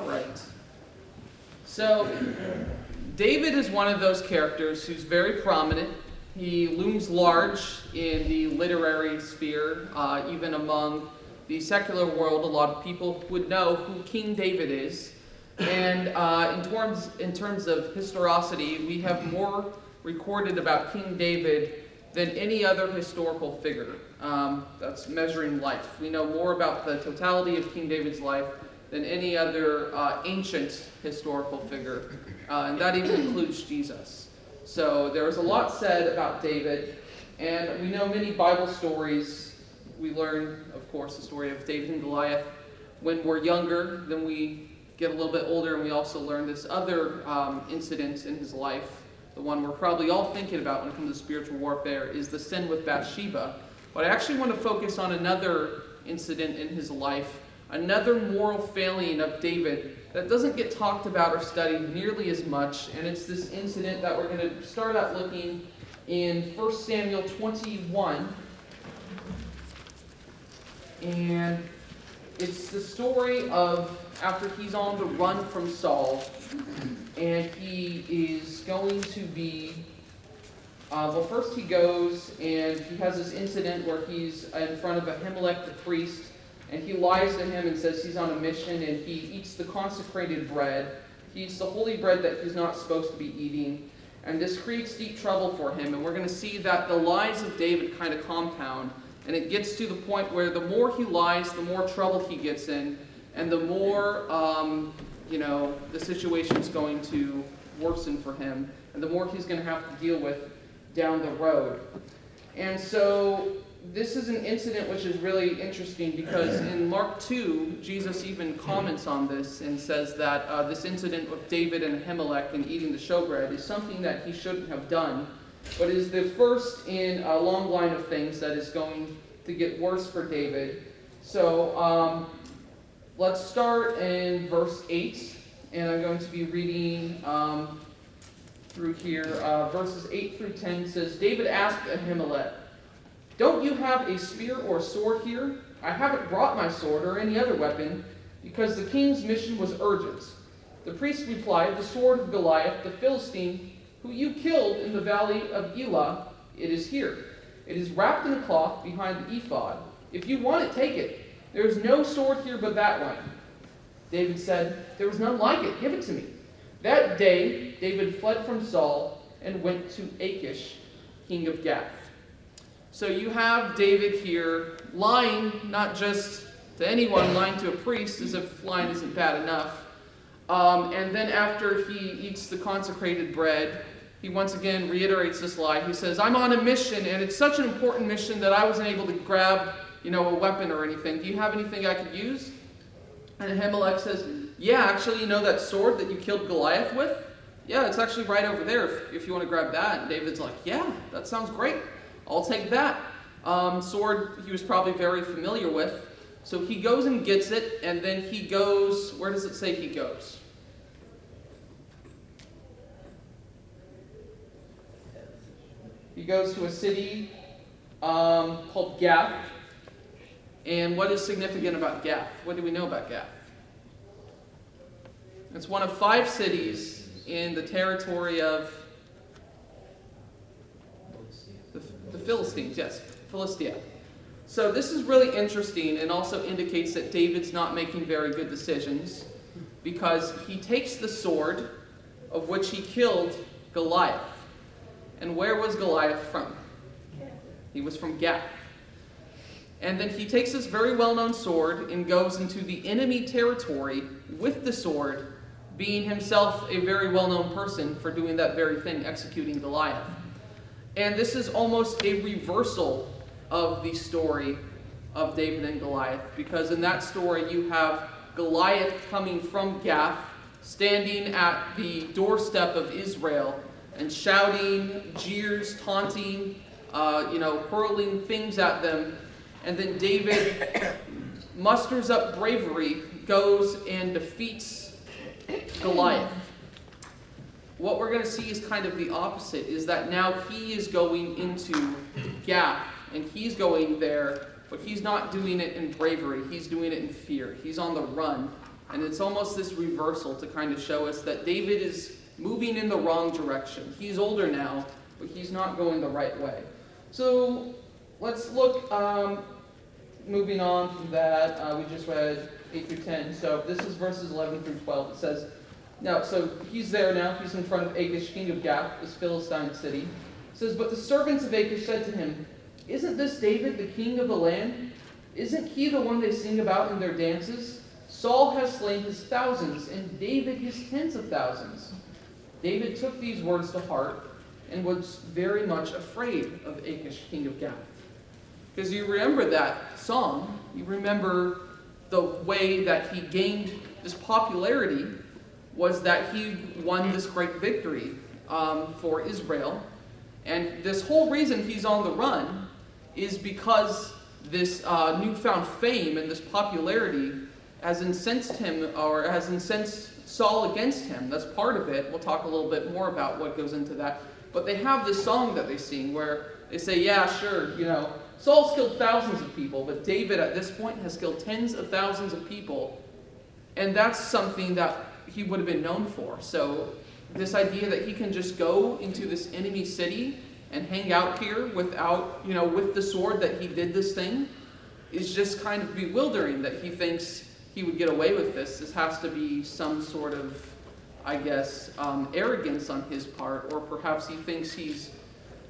All right. So, David is one of those characters who's very prominent. He looms large in the literary sphere, uh, even among the secular world. A lot of people would know who King David is. And uh, in, terms, in terms of historicity, we have more recorded about King David than any other historical figure. Um, that's measuring life. We know more about the totality of King David's life than any other uh, ancient historical figure, uh, and that even includes Jesus. So there's a lot said about David, and we know many Bible stories. We learn, of course, the story of David and Goliath when we're younger. Then we get a little bit older, and we also learn this other um, incident in his life. The one we're probably all thinking about when it comes to spiritual warfare is the sin with Bathsheba. But I actually want to focus on another incident in his life another moral failing of David that doesn't get talked about or studied nearly as much, and it's this incident that we're going to start out looking in 1 Samuel 21. And it's the story of after he's on the run from Saul, and he is going to be. Uh, well, first he goes and he has this incident where he's in front of Ahimelech the priest, and he lies to him and says he's on a mission and he eats the consecrated bread. He eats the holy bread that he's not supposed to be eating. And this creates deep trouble for him. And we're going to see that the lies of David kind of compound. And it gets to the point where the more he lies, the more trouble he gets in. And the more, um, you know, the situation is going to worsen for him. And the more he's going to have to deal with down the road. And so this is an incident which is really interesting because in Mark 2, Jesus even comments on this and says that uh, this incident with David and Ahimelech and eating the showbread is something that he shouldn't have done, but is the first in a long line of things that is going to get worse for David. So um, let's start in verse 8, and I'm going to be reading um, through here. Uh, verses 8 through 10 says David asked Ahimelech, don't you have a spear or a sword here? I haven't brought my sword or any other weapon, because the king's mission was urgent. The priest replied, The sword of Goliath, the Philistine, who you killed in the valley of Elah, it is here. It is wrapped in a cloth behind the ephod. If you want it, take it. There is no sword here but that one. David said, There was none like it. Give it to me. That day, David fled from Saul and went to Achish, king of Gath. So you have David here lying, not just to anyone, lying to a priest, as if lying isn't bad enough. Um, and then after he eats the consecrated bread, he once again reiterates this lie. He says, I'm on a mission, and it's such an important mission that I wasn't able to grab, you know, a weapon or anything. Do you have anything I could use? And Ahimelech says, Yeah, actually, you know that sword that you killed Goliath with? Yeah, it's actually right over there if, if you want to grab that. And David's like, Yeah, that sounds great. I'll take that. Um, sword he was probably very familiar with. So he goes and gets it, and then he goes, where does it say he goes? He goes to a city um, called Gath. And what is significant about Gath? What do we know about Gath? It's one of five cities in the territory of The Philistines, yes, Philistia. So this is really interesting and also indicates that David's not making very good decisions because he takes the sword of which he killed Goliath. And where was Goliath from? He was from Gath. And then he takes this very well known sword and goes into the enemy territory with the sword, being himself a very well known person for doing that very thing, executing Goliath. And this is almost a reversal of the story of David and Goliath, because in that story you have Goliath coming from Gath, standing at the doorstep of Israel and shouting, jeers, taunting, uh, you know, hurling things at them. And then David musters up bravery, goes and defeats Goliath what we're going to see is kind of the opposite is that now he is going into Gath, and he's going there, but he's not doing it in bravery. He's doing it in fear. He's on the run. And it's almost this reversal to kind of show us that David is moving in the wrong direction. He's older now, but he's not going the right way. So let's look, um, moving on from that, uh, we just read 8 through 10. So this is verses 11 through 12. It says, Now, so he's there now. He's in front of Achish, king of Gath, this Philistine city. It says, But the servants of Achish said to him, Isn't this David, the king of the land? Isn't he the one they sing about in their dances? Saul has slain his thousands, and David his tens of thousands. David took these words to heart and was very much afraid of Achish, king of Gath. Because you remember that song, you remember the way that he gained this popularity was that he won this great victory um, for Israel. And this whole reason he's on the run is because this uh, newfound fame and this popularity has incensed him or has incensed Saul against him. That's part of it. We'll talk a little bit more about what goes into that. But they have this song that they sing where they say, yeah, sure, you know, Saul's killed thousands of people, but David at this point has killed tens of thousands of people. And that's something that he would have been known for. So, this idea that he can just go into this enemy city and hang out here without, you know, with the sword that he did this thing is just kind of bewildering that he thinks he would get away with this. This has to be some sort of, I guess, um, arrogance on his part, or perhaps he thinks he's,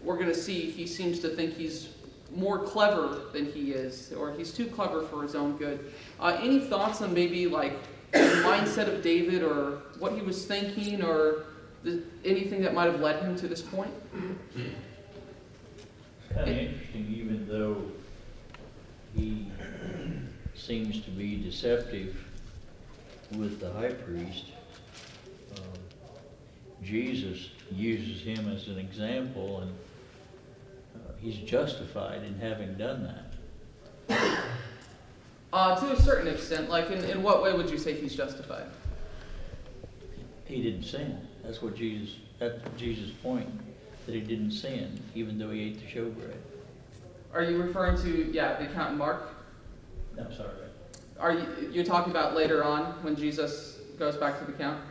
we're going to see, he seems to think he's more clever than he is, or he's too clever for his own good. Uh, any thoughts on maybe like the mindset of David, or what he was thinking, or the, anything that might have led him to this point? Kind of interesting, even though he seems to be deceptive with the high priest. Um, Jesus uses him as an example, and uh, he's justified in having done that. Uh, to a certain extent, like in, in what way would you say he's justified? He didn't sin. That's what Jesus. That's Jesus' point. That he didn't sin, even though he ate the showbread. Are you referring to yeah the account in Mark? No, sorry. Are you you're talking about later on when Jesus goes back to the count?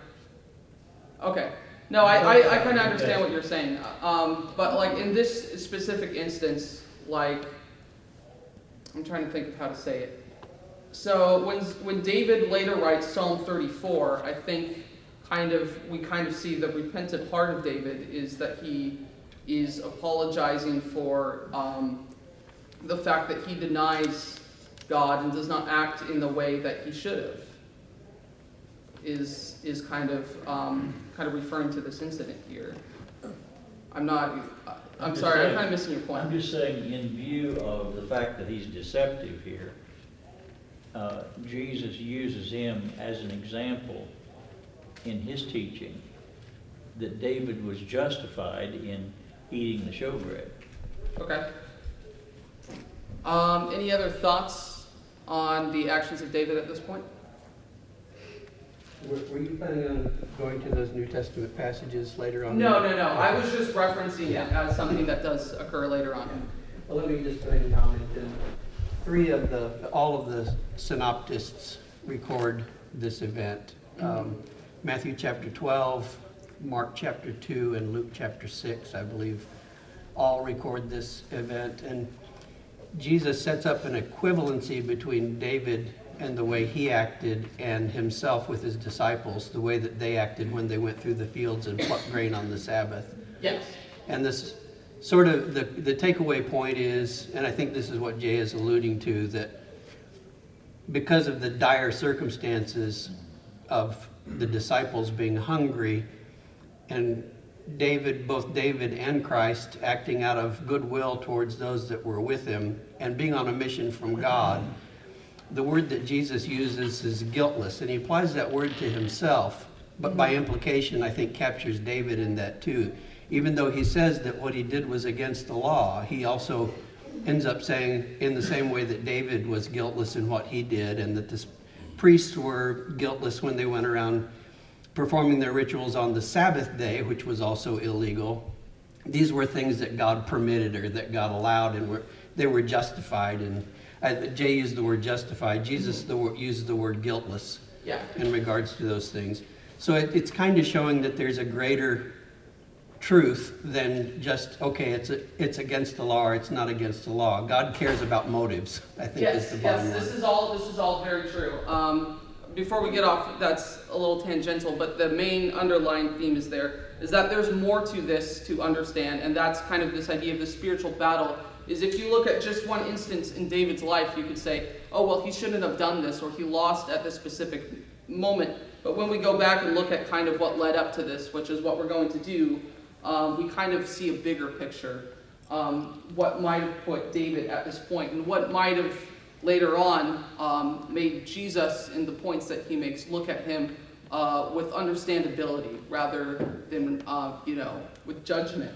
Okay. No, I, I, I kind of understand what you're saying. Um, but like in this specific instance, like I'm trying to think of how to say it. So when when David later writes Psalm 34, I think kind of we kind of see the repentant heart of David is that he is apologizing for um, the fact that he denies God and does not act in the way that he should have. Is is kind of um, kind of referring to this incident here. I'm not. I'm, I'm sorry. saying, I'm kind of missing your point. I'm just saying, in view of the fact that he's deceptive here, uh, Jesus uses him as an example in his teaching that David was justified in eating the showbread. Okay. Um, any other thoughts on the actions of David at this point? Were were you planning on going to those New Testament passages later on? No, no, no. I was just referencing it as something that does occur later on. Well, let me just make a comment. then. Three of the, all of the synoptists record this event. Um, Matthew chapter 12, Mark chapter 2, and Luke chapter 6, I believe, all record this event. And Jesus sets up an equivalency between David and the way he acted and himself with his disciples, the way that they acted when they went through the fields and plucked grain on the Sabbath. Yes. And this sort of the, the takeaway point is, and I think this is what Jay is alluding to, that because of the dire circumstances of the disciples being hungry and David, both David and Christ, acting out of goodwill towards those that were with him and being on a mission from God, the word that Jesus uses is guiltless, and he applies that word to himself, but by implication, I think captures David in that too. Even though he says that what he did was against the law, he also ends up saying, in the same way that David was guiltless in what he did, and that the priests were guiltless when they went around performing their rituals on the Sabbath day, which was also illegal. These were things that God permitted or that God allowed, and were, they were justified. And uh, Jay used the word justified. Jesus the, used the word guiltless. Yeah. in regards to those things. So it, it's kind of showing that there's a greater truth than just, okay, it's, a, it's against the law or it's not against the law. God cares about motives, I think is Yes, the yes, bottom this is all, this is all very true. Um, before we get off, that's a little tangential, but the main underlying theme is there, is that there's more to this to understand, and that's kind of this idea of the spiritual battle, is if you look at just one instance in David's life, you could say, oh, well, he shouldn't have done this, or he lost at this specific moment. But when we go back and look at kind of what led up to this, which is what we're going to do, um, we kind of see a bigger picture. Um, what might have put David at this point, and what might have later on um, made Jesus, in the points that he makes, look at him uh, with understandability rather than, uh, you know, with judgment,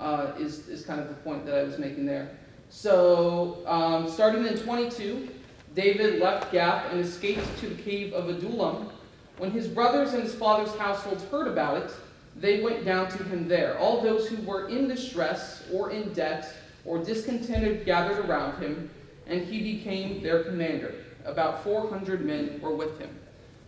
uh, is, is kind of the point that I was making there. So, um, starting in 22, David left Gath and escaped to the cave of Adullam. When his brothers and his father's households heard about it, they went down to him there. All those who were in distress or in debt or discontented gathered around him, and he became their commander. About 400 men were with him.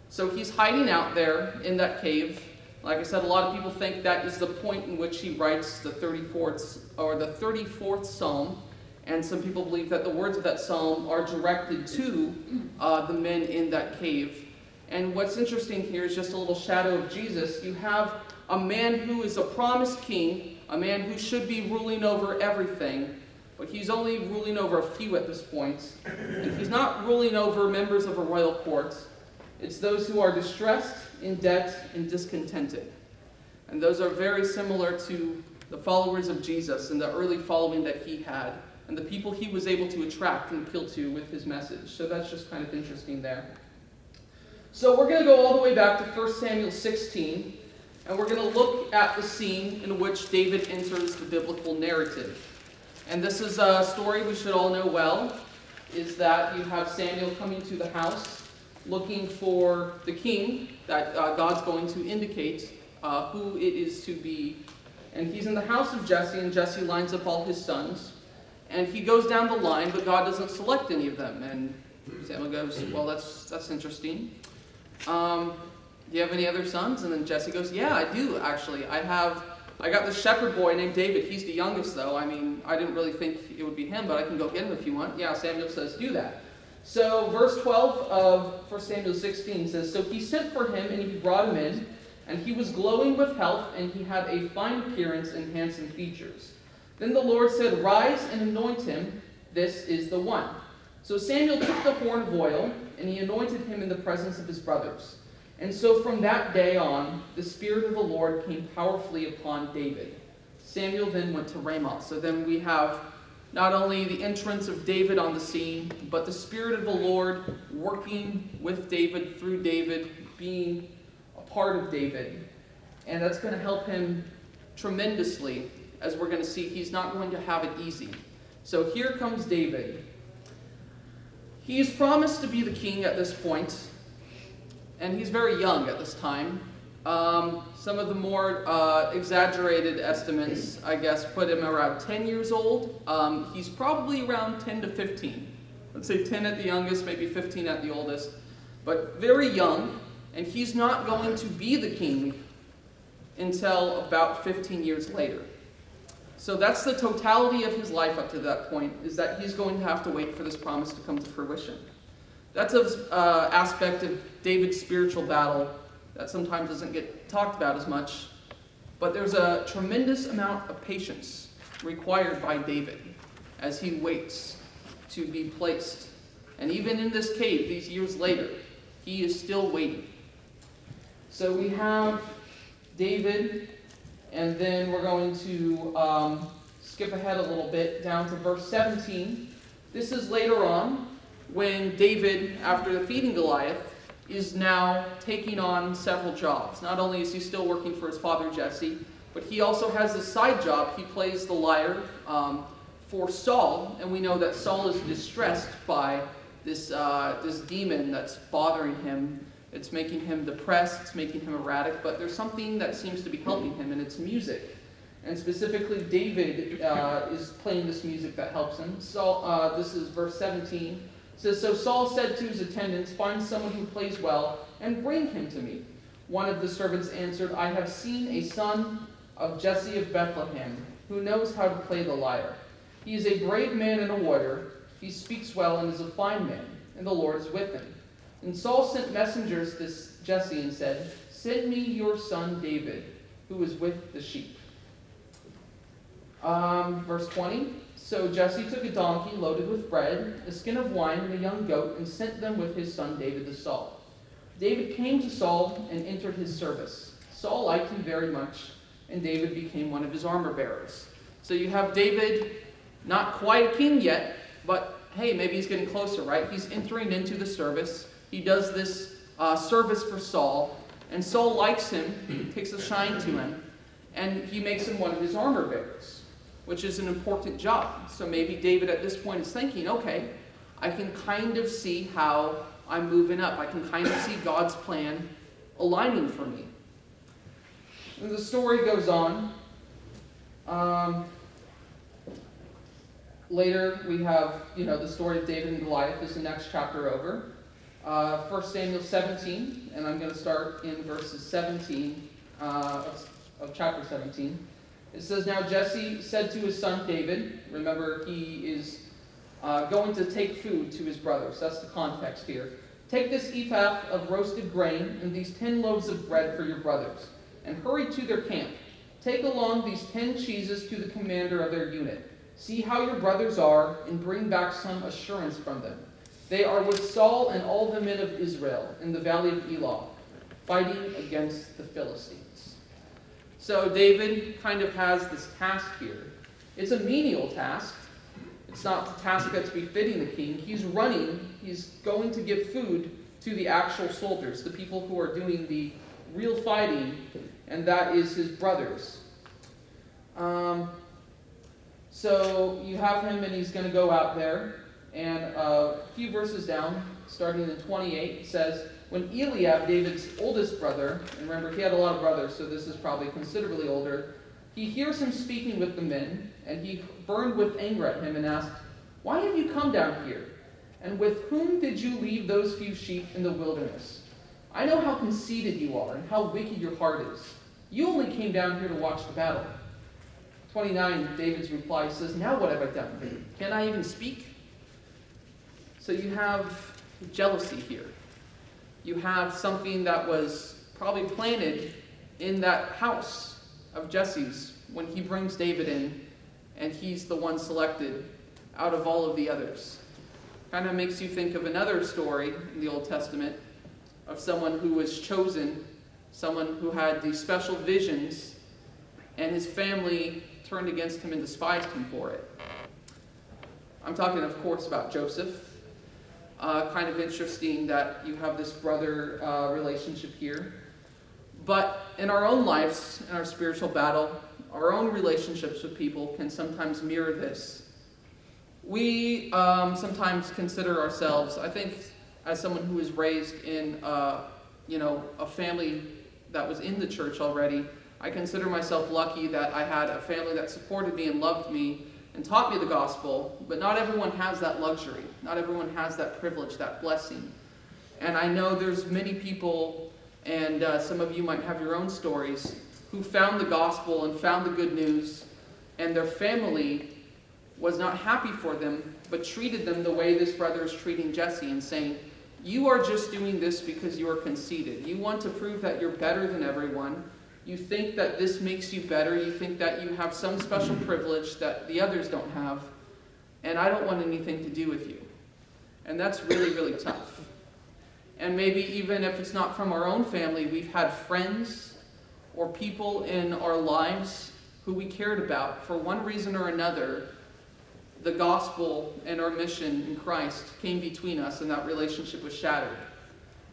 So he's hiding out there in that cave. Like I said, a lot of people think that is the point in which he writes the 34th or the 34th Psalm, and some people believe that the words of that psalm are directed to uh, the men in that cave. And what's interesting here is just a little shadow of Jesus. You have a man who is a promised king, a man who should be ruling over everything, but he's only ruling over a few at this point. And he's not ruling over members of a royal court. It's those who are distressed, in debt, and discontented. And those are very similar to the followers of Jesus and the early following that he had, and the people he was able to attract and appeal to with his message. So that's just kind of interesting there. So we're going to go all the way back to 1 Samuel 16, and we're going to look at the scene in which David enters the biblical narrative. And this is a story we should all know well, is that you have Samuel coming to the house looking for the king that uh, God's going to indicate uh, who it is to be. And he's in the house of Jesse, and Jesse lines up all his sons. And he goes down the line, but God doesn't select any of them. And Samuel goes, Well, that's, that's interesting. Um, do you have any other sons? And then Jesse goes, Yeah, I do, actually. I have, I got this shepherd boy named David. He's the youngest, though. I mean, I didn't really think it would be him, but I can go get him if you want. Yeah, Samuel says, Do that. So, verse 12 of 1 Samuel 16 says, So he sent for him, and he brought him in, and he was glowing with health, and he had a fine appearance and handsome features. Then the Lord said, Rise and anoint him. This is the one. So Samuel took the horn of oil, and he anointed him in the presence of his brothers. And so from that day on, the Spirit of the Lord came powerfully upon David. Samuel then went to Ramoth. So then we have not only the entrance of David on the scene, but the Spirit of the Lord working with David, through David, being a part of David. And that's going to help him tremendously. As we're going to see, he's not going to have it easy. So here comes David. He is promised to be the king at this point, and he's very young at this time. Um, some of the more uh, exaggerated estimates, I guess, put him around 10 years old. Um, he's probably around 10 to 15. Let's say 10 at the youngest, maybe 15 at the oldest. But very young, and he's not going to be the king until about 15 years later. So that's the totality of his life up to that point, is that he's going to have to wait for this promise to come to fruition. That's an uh, aspect of David's spiritual battle that sometimes doesn't get talked about as much. But there's a tremendous amount of patience required by David as he waits to be placed. And even in this cave, these years later, he is still waiting. So we have David, and then we're going to um, skip ahead a little bit down to verse 17. This is later on when David, after defeating Goliath, is now taking on several jobs. Not only is he still working for his father Jesse, but he also has a side job. He plays the lyre um, for Saul, and we know that Saul is distressed by this, uh, this demon that's bothering him. It's making him depressed, it's making him erratic, but there's something that seems to be helping him, and it's music. And specifically, David uh, is playing this music that helps him. So uh, this is verse 17. Says, So Saul said to his attendants, Find someone who plays well and bring him to me. One of the servants answered, I have seen a son of Jesse of Bethlehem who knows how to play the lyre. He is a brave man and a warrior. He speaks well and is a fine man, and the Lord is with him. And Saul sent messengers to Jesse and said, Send me your son David, who is with the sheep. Um, verse 20. So Jesse took a donkey loaded with bread, a skin of wine, and a young goat, and sent them with his son David to Saul. David came to Saul and entered his service. Saul liked him very much, and David became one of his armor bearers. So you have David, not quite a king yet, but hey, maybe he's getting closer, right? He's entering into the service. He does this uh, service for Saul, and Saul likes him, takes a shine to him, and he makes him one of his armor bearers, which is an important job. So maybe David at this point is thinking, okay, I can kind of see how I'm moving up. I can kind of see God's plan aligning for me. And the story goes on. Um, later, we have, you know, the story of David and Goliath is the next chapter over. Uh, 1 Samuel 17, and I'm going to start in verses 17 uh, of, of chapter 17. It says, Now Jesse said to his son David, remember, he is uh, going to take food to his brothers. That's the context here. Take this ephah of roasted grain and these ten loaves of bread for your brothers, and hurry to their camp. Take along these ten cheeses to the commander of their unit. See how your brothers are, and bring back some assurance from them. They are with Saul and all the men of Israel in the valley of Elah, fighting against the Philistines. So David kind of has this task here. It's a menial task, it's not the task that's befitting the king. He's running, he's going to give food to the actual soldiers, the people who are doing the real fighting, and that is his brothers. Um, so you have him, and he's going to go out there. And a few verses down, starting in 28, says, When Eliab, David's oldest brother, and remember he had a lot of brothers, so this is probably considerably older, he hears him speaking with the men, and he burned with anger at him and asked, Why have you come down here? And with whom did you leave those few sheep in the wilderness? I know how conceited you are and how wicked your heart is. You only came down here to watch the battle. 29, David's reply says, Now what have I done? Can I even speak? So you have jealousy here. You have something that was probably planted in that house of Jesse's when he brings David in and he's the one selected out of all of the others. Kind of makes you think of another story in the Old Testament of someone who was chosen, someone who had these special visions, and his family turned against him and despised him for it. I'm talking, of course, about Joseph. Uh, kind of interesting that you have this brother uh, relationship here. But in our own lives, in our spiritual battle, our own relationships with people can sometimes mirror this. We um, sometimes consider ourselves, I think, as someone who was raised in, uh, you know, a family that was in the church already. I consider myself lucky that I had a family that supported me and loved me and taught me the gospel. But not everyone has that luxury. Not everyone has that privilege, that blessing. And I know there's many people, and uh, some of you might have your own stories who found the gospel and found the good news, and their family was not happy for them, but treated them the way this brother is treating Jesse and saying, You are just doing this because you are conceited. You want to prove that you're better than everyone. You think that this makes you better. You think that you have some special privilege that the others don't have. And I don't want anything to do with you. And that's really, really tough. And maybe even if it's not from our own family, we've had friends or people in our lives who we cared about, for one reason or another, the gospel and our mission in Christ came between us and that relationship was shattered.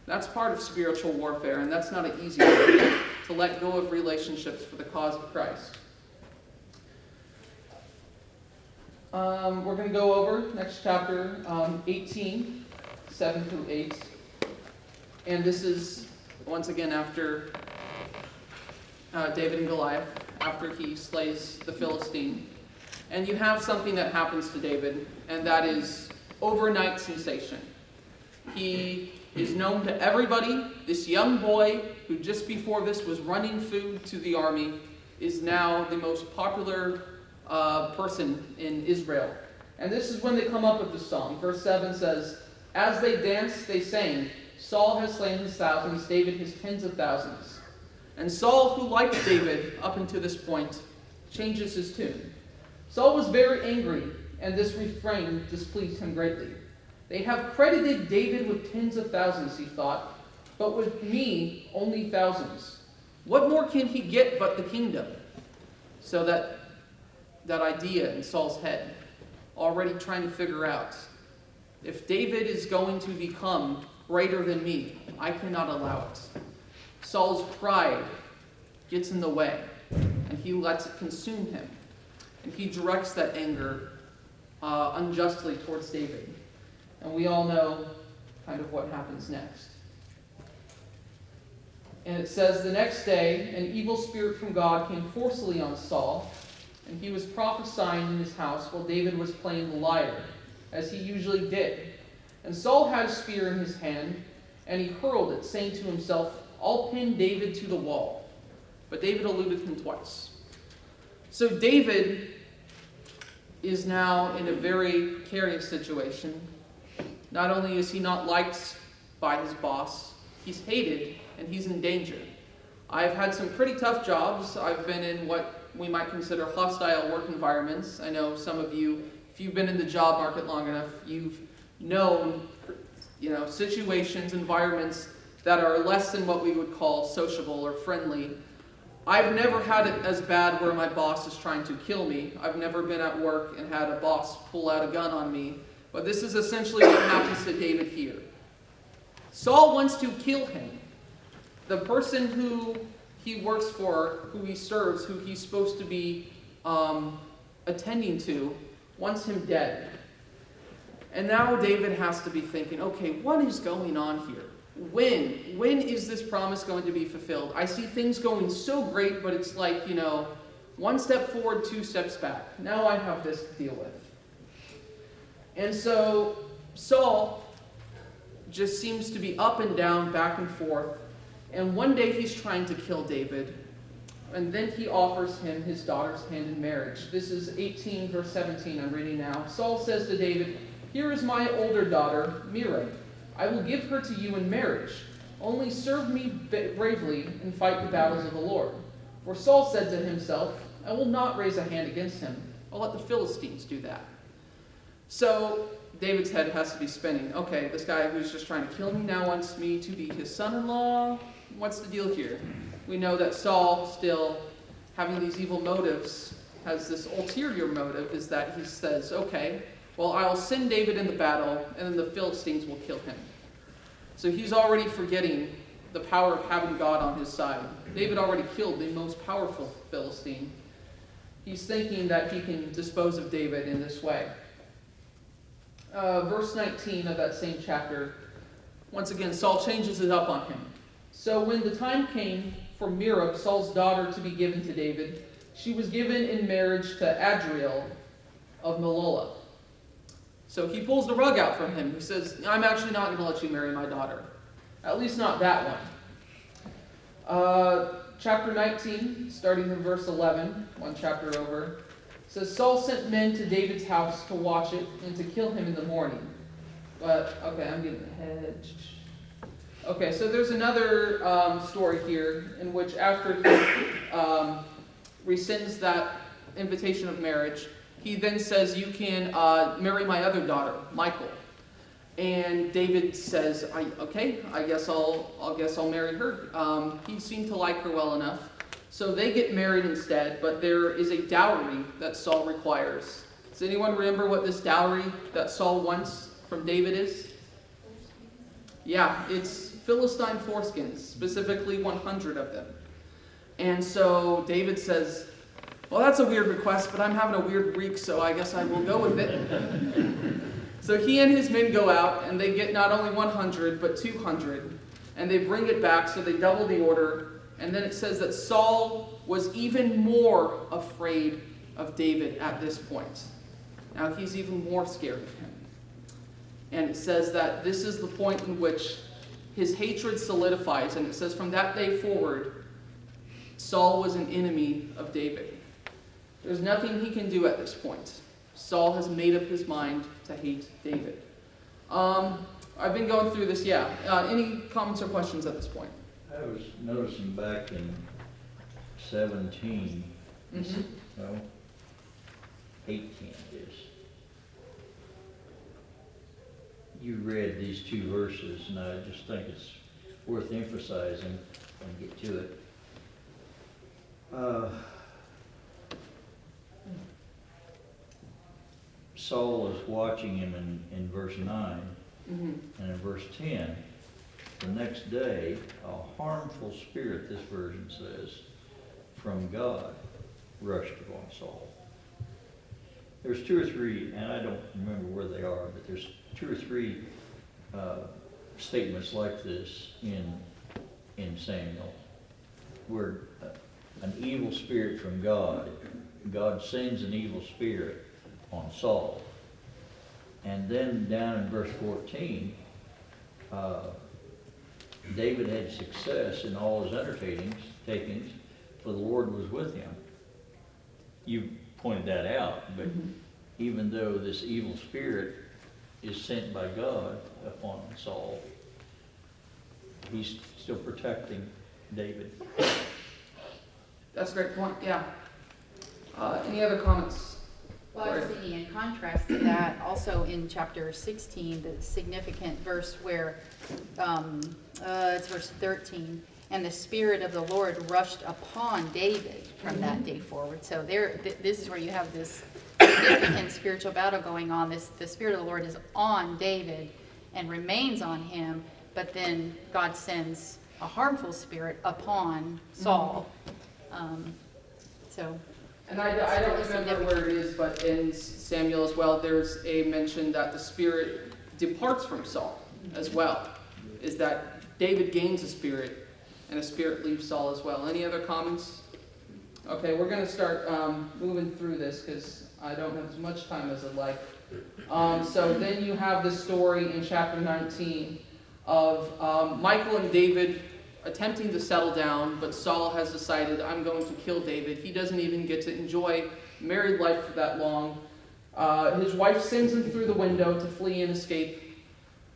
That's part of spiritual warfare, and that's not an easy thing to let go of relationships for the cause of Christ. Um, we're going to go over next chapter um, 18, 7 through 8. And this is, once again, after uh, David and Goliath after he slays the Philistine. And you have something that happens to David, and that is overnight sensation. He is known to everybody. This young boy, who just before this was running food to the army, is now the most popular uh, person in Israel. And this is when they come up with the song. Verse 7 says, As they danced, they sang, Saul has slain his thousands, David his tens of thousands. And Saul, who liked David up until this point, changes his tune. Saul was very angry, and this refrain displeased him greatly. They have credited David with tens of thousands, he thought, but with me only thousands. What more can he get but the kingdom? So that that idea in Saul's head, already trying to figure out if David is going to become greater than me, I cannot allow it. Saul's pride gets in the way, and he lets it consume him. And he directs that anger uh, unjustly towards David. And we all know kind of what happens next. And it says, The next day, an evil spirit from God came forcibly on Saul, and he was prophesying in his house while David was playing the lyre, as he usually did. And Saul had a spear in his hand, and he hurled it, saying to himself, I'll pin David to the wall. But David eluded him twice. So David is now in a very precarious situation. Not only is he not liked by his boss, he's hated and he's in danger. I've had some pretty tough jobs. I've been in what we might consider hostile work environments. I know some of you, if you've been in the job market long enough, you've known you know, situations, environments that are less than what we would call sociable or friendly. I've never had it as bad where my boss is trying to kill me. I've never been at work and had a boss pull out a gun on me. But this is essentially what happens to David here. Saul wants to kill him. The person who he works for, who he serves, who he's supposed to be um, attending to, wants him dead. And now David has to be thinking, okay, what is going on here? When? When is this promise going to be fulfilled? I see things going so great, but it's like, you know, one step forward, two steps back. Now I have this to deal with. And so Saul just seems to be up and down, back and forth. And one day he's trying to kill David. And then he offers him his daughter's hand in marriage. This is 18, verse 17, I'm reading now. Saul says to David, Here is my older daughter, Merab. I will give her to you in marriage. Only serve me bravely and fight the battles of the Lord. For Saul said to himself, I will not raise a hand against him. I'll let the Philistines do that. So David's head has to be spinning. Okay, this guy who's just trying to kill me now wants me to be his son in law. What's the deal here? We know that Saul, still having these evil motives, has this ulterior motive is that he says, okay, well, I'll send David in the battle, and then the Philistines will kill him. So he's already forgetting the power of having God on his side. David already killed the most powerful Philistine. He's thinking that he can dispose of David in this way uh, verse 19 of that same chapter, once again, Saul changes it up on him. So when the time came for Merab, Saul's daughter, to be given to David, she was given in marriage to Adriel of Meholah. So he pulls the rug out from him. He says, I'm actually not going to let you marry my daughter. At least not that one. Uh, chapter 19, starting in verse 11, one chapter over says Saul sent men to David's house to watch it and to kill him in the morning. But, okay, I'm getting ahead. Okay, so there's another um, story here in which after he um, rescinds that invitation of marriage, he then says, You can uh, marry my other daughter, Michal. And David says, I, Okay, I guess I'll, I guess I'll marry her. Um, he seemed to like her well enough. So they get married instead, but there is a dowry that Saul requires. Does anyone remember what this dowry that Saul wants from David is? Yeah, it's Philistine foreskins, specifically 100 of them. And so David says, Well, that's a weird request, but I'm having a weird week, so I guess I will go with it. so he and his men go out, and they get not only 100, but 200. And they bring it back, so they double the order, and then it says that Saul was even more afraid of David at this point. Now he's even more scared of him. And it says that this is the point in which his hatred solidifies. And it says, from that day forward, Saul was an enemy of David. There's nothing he can do at this point. Saul has made up his mind to hate David. Um, I've been going through this, yeah. Uh, any comments or questions at this point? I was noticing back in seventeen, Mm-hmm. no, eighteen it is. You read these two verses, and I just think it's worth emphasizing and get to it. Uh, Saul is watching him in, in verse nine, Mm-hmm. and in verse ten, the next day, a harmful spirit, this version says, from God rushed upon Saul. There's two or three, and I don't remember where they are, but there's two or three uh, statements like this in, in Samuel, where uh, an evil spirit from God, God sends an evil spirit on Saul. And then down in verse 14, uh, David had success in all his undertakings, takings, for the Lord was with him. You pointed that out, but Mm-hmm. even though this evil spirit is sent by God upon Saul, he's still protecting David. That's a great point, yeah. Uh, any other comments? Well, I was thinking in contrast to that, also in chapter 16, the significant verse where, um, uh, it's verse 13, and the Spirit of the Lord rushed upon David from that day forward. So there, th- this is where you have this significant spiritual battle going on. This, the Spirit of the Lord is on David and remains on him, but then God sends a harmful spirit upon Saul. Um, So, And I, I don't remember where it is, but in Samuel as well, there's a mention that the spirit departs from Saul as well. Is that David gains a spirit, and a spirit leaves Saul as well. Any other comments? Okay, we're going to start um, moving through this because I don't have as much time as I'd like. Um, so then you have the story in chapter 19 of um, Michal and David attempting to settle down, but Saul has decided, I'm going to kill David. He doesn't even get to enjoy married life for that long. Uh, his wife sends him through the window to flee and escape,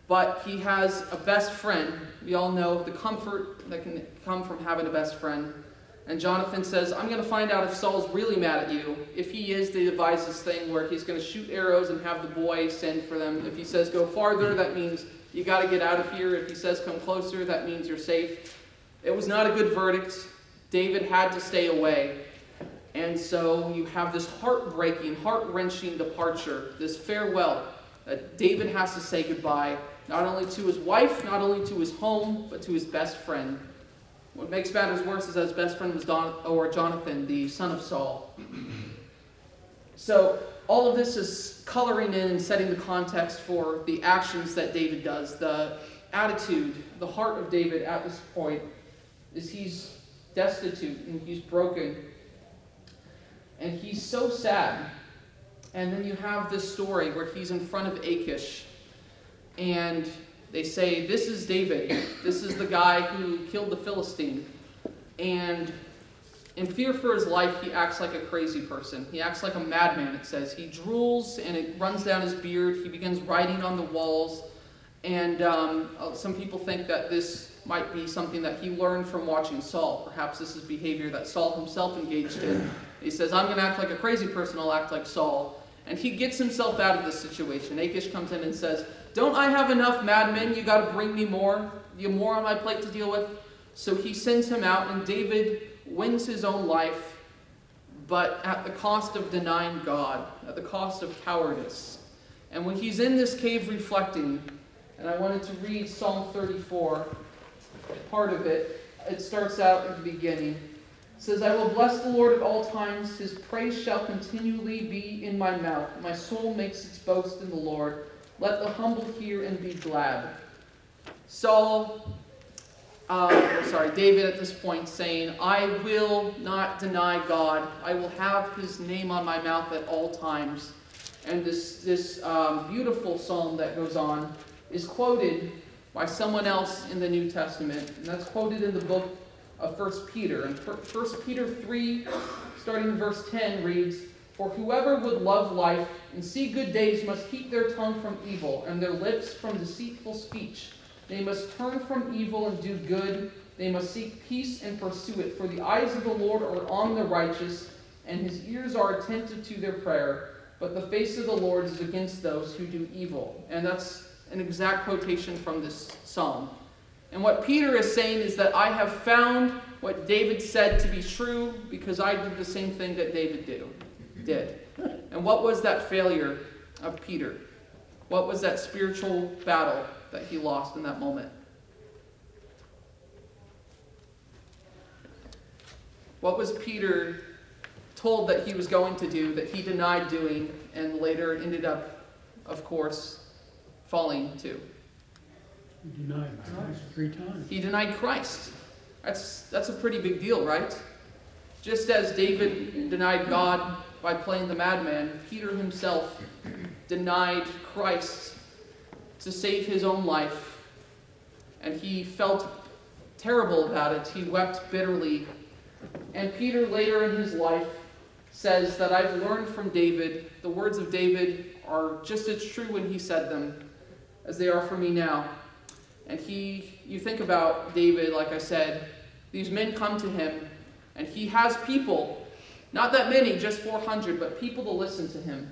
but he has a best friend. We all know the comfort that can come from having a best friend. And Jonathan says, I'm going to find out if Saul's really mad at you. If he is, they devise this thing where he's going to shoot arrows and have the boy send for them. If he says go farther, that means you got to get out of here. If he says come closer, that means you're safe. It was not a good verdict. David had to stay away. And so you have this heartbreaking, heart wrenching departure, this farewell that David has to say goodbye, not only to his wife, not only to his home, but to his best friend. What makes matters worse is that his best friend was Don, or Jonathan, the son of Saul. So all of this is coloring in and setting the context for the actions that David does, the attitude, the heart of David at this point is he's destitute and he's broken and he's so sad. And then you have this story where he's in front of Achish and they say, This is David. This is the guy who killed the Philistine. And in fear for his life, he acts like a crazy person. He acts like a madman, it says. He drools and it runs down his beard. He begins writing on the walls. And um, uh, some people think that this might be something that he learned from watching Saul. Perhaps this is behavior that Saul himself engaged in. He says, I'm going to act like a crazy person, I'll act like Saul. And he gets himself out of this situation. Achish comes in and says, Don't I have enough madmen? You got to bring me more. You more on my plate to deal with. So he sends him out, and David wins his own life, but at the cost of denying God, at the cost of cowardice. And when he's in this cave reflecting, and I wanted to read Psalm 34, part of it, it starts out at the beginning. It says, I will bless the Lord at all times. His praise shall continually be in my mouth. My soul makes its boast in the Lord. Let the humble hear and be glad. Saul, uh, sorry, David at this point saying, I will not deny God. I will have his name on my mouth at all times. And this, this um, beautiful psalm that goes on is quoted by someone else in the New Testament, and that's quoted in the book of 1 Peter. And 1 Peter 3, starting in verse 10, reads, For whoever would love life and see good days must keep their tongue from evil and their lips from deceitful speech. They must turn from evil and do good. They must seek peace and pursue it. For the eyes of the Lord are on the righteous, and his ears are attentive to their prayer. But the face of the Lord is against those who do evil. And that's an exact quotation from this psalm. And what Peter is saying is that I have found what David said to be true because I did the same thing that David did. did. And what was that failure of Peter? What was that spiritual battle that he lost in that moment? What was Peter told that he was going to do that he denied doing and later ended up, of course, falling to? He denied Christ three times. He denied Christ. That's, that's a pretty big deal, right? Just as David denied God by playing the madman, Peter himself denied Christ to save his own life. And he felt terrible about it. He wept bitterly. And Peter, later in his life, says that I've learned from David, the words of David are just as true when he said them as they are for me now. And he, you think about David, like I said, these men come to him, and he has people, not that many, just 400, but people to listen to him.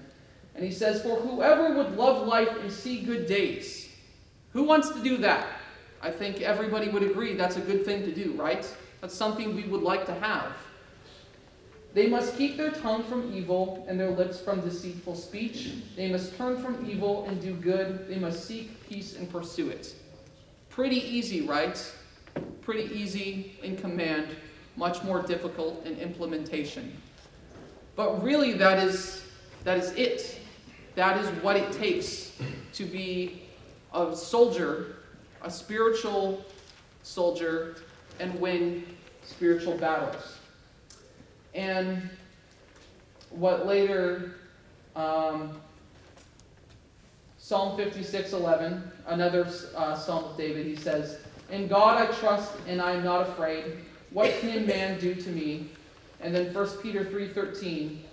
And he says, For whoever would love life and see good days, who wants to do that? I think everybody would agree that's a good thing to do, right? That's something we would like to have. They must keep their tongue from evil and their lips from deceitful speech. They must turn from evil and do good. They must seek peace and pursue it. Pretty easy, right? Pretty easy in command, much more difficult in implementation. But really, that is, that is it. That is what it takes to be a soldier, a spiritual soldier, and win spiritual battles. And what later um, Psalm 56 11, another uh, Psalm of David, he says, In God I trust and I am not afraid. What can man do to me? And then 1 Peter 3 13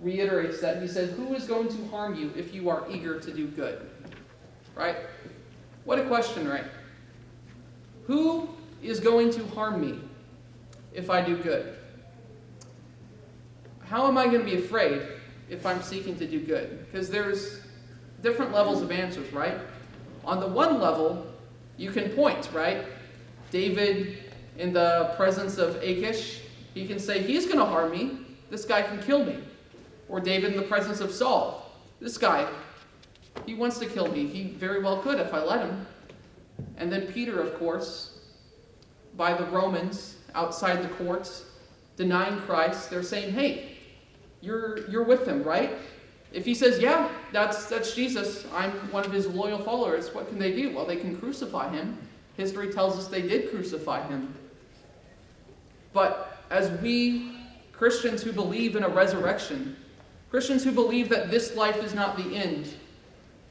reiterates that. He says, Who is going to harm you if you are eager to do good? Right? What a question, right? Who is going to harm me if I do good? How am I going to be afraid if I'm seeking to do good? Because there's different levels of answers, right? On the one level, you can point, right? David, in the presence of Achish, he can say, He's going to harm me. This guy can kill me. Or David, in the presence of Saul, this guy, he wants to kill me. He very well could if I let him. And then Peter, of course, by the Romans outside the courts, denying Christ, they're saying, Hey, you're, you're with him, right? If he says, Yeah, that's, that's Jesus, I'm one of his loyal followers, what can they do? Well, they can crucify him. History tells us they did crucify him. But as we Christians who believe in a resurrection, Christians who believe that this life is not the end,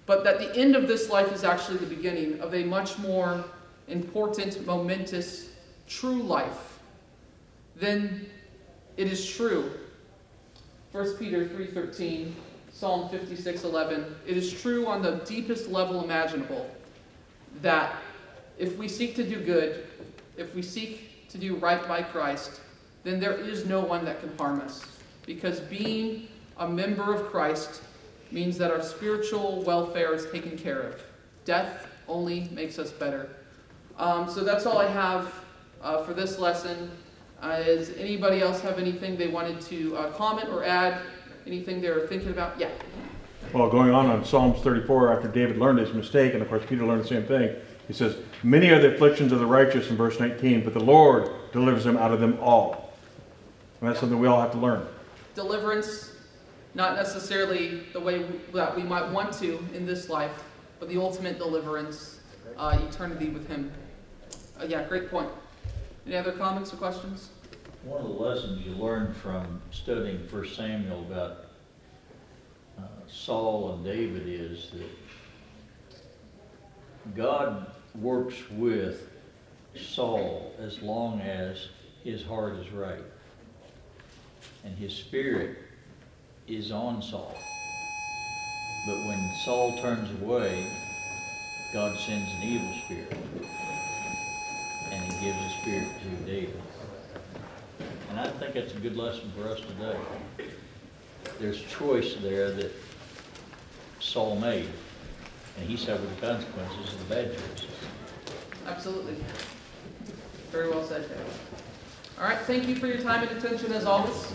but that the end of this life is actually the beginning of a much more important, momentous, true life, then it is true. 1 Peter 3:13 Psalm 56:11. It is true on the deepest level imaginable that if we seek to do good, if we seek to do right by Christ, then there is no one that can harm us. Because being a member of Christ means that our spiritual welfare is taken care of. Death only makes us better. Um, so that's all I have uh, for this lesson. Uh, does anybody else have anything they wanted to uh, comment or add? Anything they're thinking about? Yeah. Well, going on on Psalms 34, after David learned his mistake, and of course Peter learned the same thing, he says, Many are the afflictions of the righteous in verse 19, but the Lord delivers them out of them all. And that's something we all have to learn. Deliverance, not necessarily the way that we might want to in this life, but the ultimate deliverance, uh, eternity with Him. Uh, yeah, great point. Any other comments or questions? One of the lessons you learned from studying First Samuel about uh, Saul and David is that God works with Saul as long as his heart is right. And his spirit is on Saul. But when Saul turns away, God sends an evil spirit. And he gives a spirit to David. And I think that's a good lesson for us today. There's choice there that Saul made, and he suffered the consequences of the bad choices. Absolutely. Very well said, David. All right, thank you for your time and attention as always.